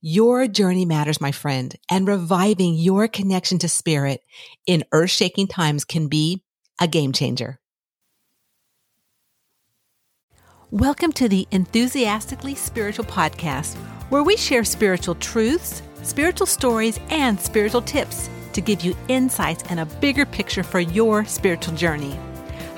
Your journey matters, my friend, and reviving your connection to spirit in earth shaking times can be a game changer. Welcome to the Enthusiastically Spiritual Podcast, where we share spiritual truths, spiritual stories, and spiritual tips to give you insights and a bigger picture for your spiritual journey.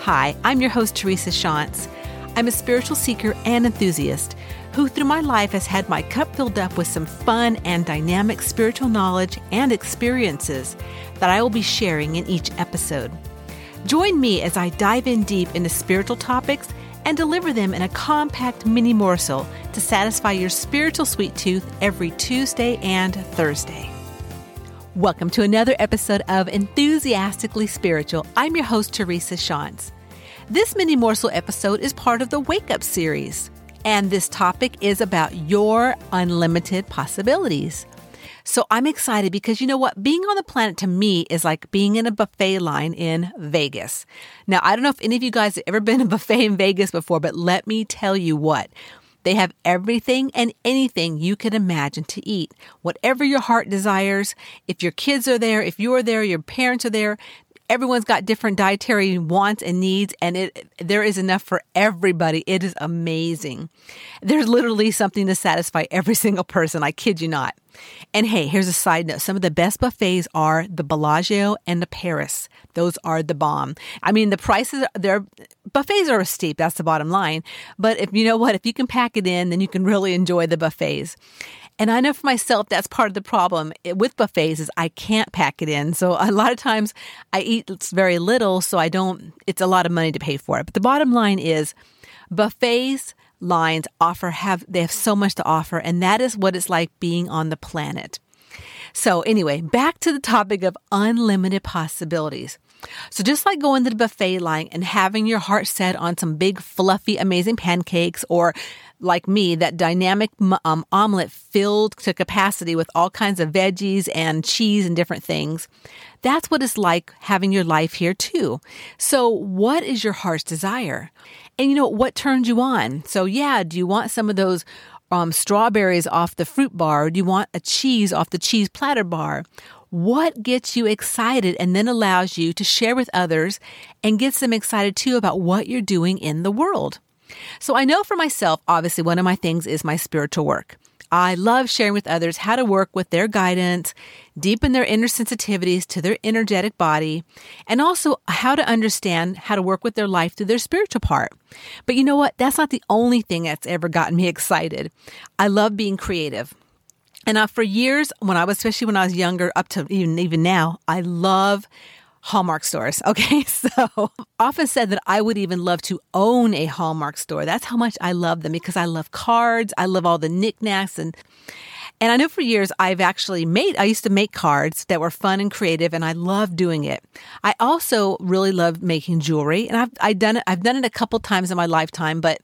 Hi, I'm your host, Teresa Shantz. I'm a spiritual seeker and enthusiast who, through my life, has had my cup filled up with some fun and dynamic spiritual knowledge and experiences that I will be sharing in each episode. Join me as I dive in deep into spiritual topics and deliver them in a compact mini morsel to satisfy your spiritual sweet tooth every Tuesday and Thursday. Welcome to another episode of Enthusiastically Spiritual. I'm your host, Teresa Shantz. This mini morsel episode is part of the Wake Up series, and this topic is about your unlimited possibilities. So I'm excited because you know what? Being on the planet to me is like being in a buffet line in Vegas. Now, I don't know if any of you guys have ever been a buffet in Vegas before, but let me tell you what. They have everything and anything you can imagine to eat. Whatever your heart desires. If your kids are there, if you're there, your parents are there, everyone's got different dietary wants and needs and it there is enough for everybody. It is amazing. There's literally something to satisfy every single person. I kid you not and hey here's a side note. Some of the best buffets are the bellagio and the paris. Those are the bomb. I mean the prices their buffets are steep. That's the bottom line. But if you know what? If you can pack it in then you can really enjoy the buffets. And I know for myself, that's part of the problem with buffets is I can't pack it in. So a lot of times I eat very little, so I don't, it's a lot of money to pay for it. But the bottom line is buffets lines offer have, they have so much to offer. And that is what it's like being on the planet. So anyway, back to the topic of unlimited possibilities. So just like going to the buffet line and having your heart set on some big, fluffy, amazing pancakes or like me, that dynamic um, omelet filled to capacity with all kinds of veggies and cheese and different things. That's what it's like having your life here too. So what is your heart's desire? And you know, what turns you on? So yeah, do you want some of those um, strawberries off the fruit bar? do you want a cheese off the cheese platter bar? What gets you excited and then allows you to share with others and gets them excited too about what you're doing in the world? So I know for myself, obviously, one of my things is my spiritual work. I love sharing with others how to work with their guidance, deepen their inner sensitivities to their energetic body, and also how to understand how to work with their life through their spiritual part. But you know what? That's not the only thing that's ever gotten me excited. I love being creative. And uh, for years, when I was, especially when I was younger, up to even even now, I love Hallmark stores. Okay. So often said that I would even love to own a Hallmark store. That's how much I love them because I love cards. I love all the knickknacks and and I know for years I've actually made, I used to make cards that were fun and creative and I love doing it. I also really love making jewelry and I've, I've done it, I've done it a couple times in my lifetime, but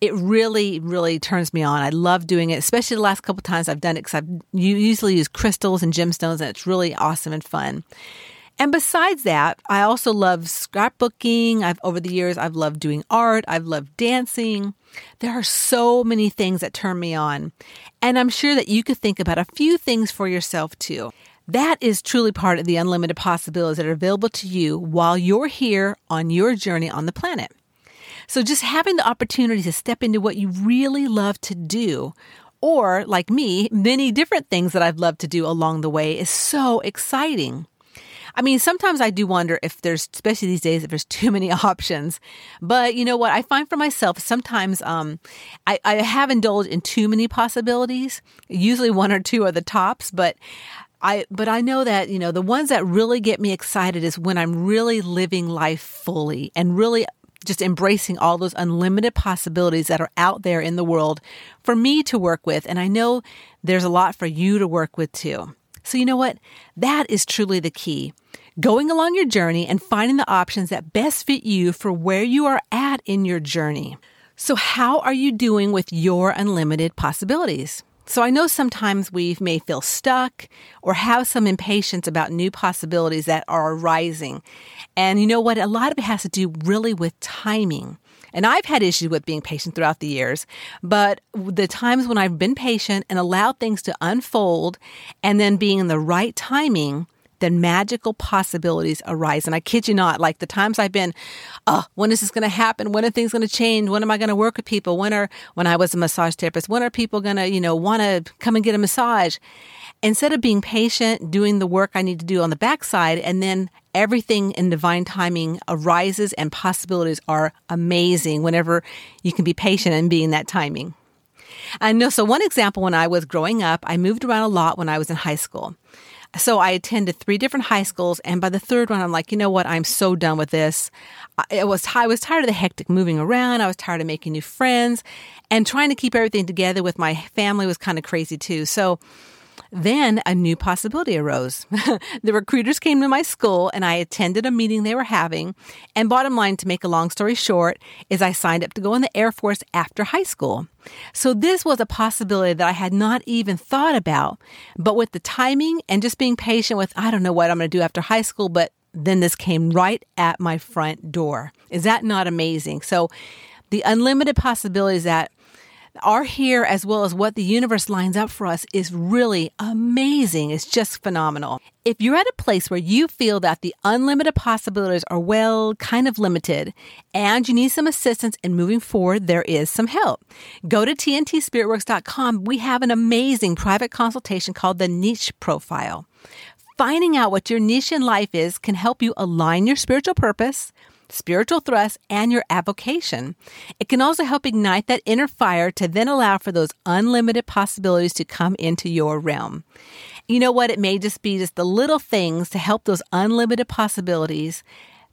it really, really turns me on. I love doing it, especially the last couple times I've done it because I've usually use crystals and gemstones and it's really awesome and fun. And besides that, I also love scrapbooking. I've over the years I've loved doing art, I've loved dancing. There are so many things that turn me on. And I'm sure that you could think about a few things for yourself too. That is truly part of the unlimited possibilities that are available to you while you're here on your journey on the planet. So just having the opportunity to step into what you really love to do or like me, many different things that I've loved to do along the way is so exciting. I mean, sometimes I do wonder if there's, especially these days, if there's too many options. But you know what? I find for myself sometimes um, I, I have indulged in too many possibilities. Usually one or two are the tops, but I, but I know that, you know, the ones that really get me excited is when I'm really living life fully and really just embracing all those unlimited possibilities that are out there in the world for me to work with. And I know there's a lot for you to work with too. So, you know what? That is truly the key. Going along your journey and finding the options that best fit you for where you are at in your journey. So, how are you doing with your unlimited possibilities? So I know sometimes we may feel stuck or have some impatience about new possibilities that are arising. And you know what? A lot of it has to do really with timing. And I've had issues with being patient throughout the years, but the times when I've been patient and allowed things to unfold and then being in the right timing, then magical possibilities arise. And I kid you not, like the times I've been, oh, when is this going to happen? When are things going to change? When am I going to work with people? When are, when I was a massage therapist, when are people going to, you know, want to come and get a massage? Instead of being patient, doing the work I need to do on the backside, and then everything in divine timing arises and possibilities are amazing whenever you can be patient and be in that timing. I know. So one example, when I was growing up, I moved around a lot when I was in high school. So I attended three different high schools, and by the third one, I'm like, you know what? I'm so done with this. I was I was tired of the hectic moving around. I was tired of making new friends, and trying to keep everything together with my family was kind of crazy too. So then a new possibility arose. the recruiters came to my school and I attended a meeting they were having. And bottom line, to make a long story short, is I signed up to go in the Air Force after high school. So this was a possibility that I had not even thought about. But with the timing and just being patient with, I don't know what I'm going to do after high school, but then this came right at my front door. Is that not amazing? So the unlimited possibilities that are here as well as what the universe lines up for us is really amazing. It's just phenomenal. If you're at a place where you feel that the unlimited possibilities are, well, kind of limited and you need some assistance in moving forward, there is some help. Go to tntspiritworks.com. We have an amazing private consultation called the Niche Profile. Finding out what your niche in life is can help you align your spiritual purpose spiritual thrust, and your avocation. It can also help ignite that inner fire to then allow for those unlimited possibilities to come into your realm. You know what? It may just be just the little things to help those unlimited possibilities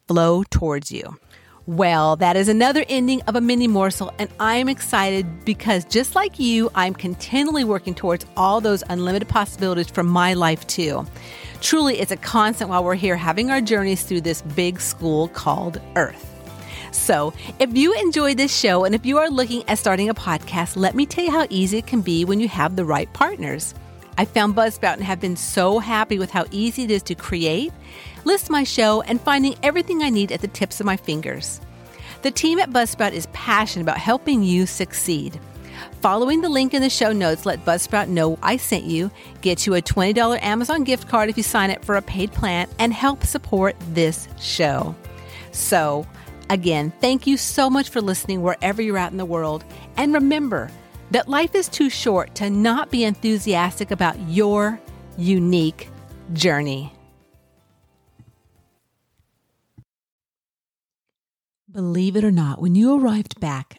flow towards you. Well, that is another ending of a mini morsel, and I'm excited because just like you, I'm continually working towards all those unlimited possibilities for my life too. Truly, it's a constant while we're here having our journeys through this big school called Earth. So, if you enjoy this show and if you are looking at starting a podcast, let me tell you how easy it can be when you have the right partners. I found Buzzsprout and have been so happy with how easy it is to create list my show, and finding everything I need at the tips of my fingers. The team at Buzzsprout is passionate about helping you succeed. Following the link in the show notes, let Buzzsprout know I sent you, get you a $20 Amazon gift card if you sign up for a paid plan, and help support this show. So, again, thank you so much for listening wherever you're at in the world. And remember that life is too short to not be enthusiastic about your unique journey. Believe it or not, when you arrived back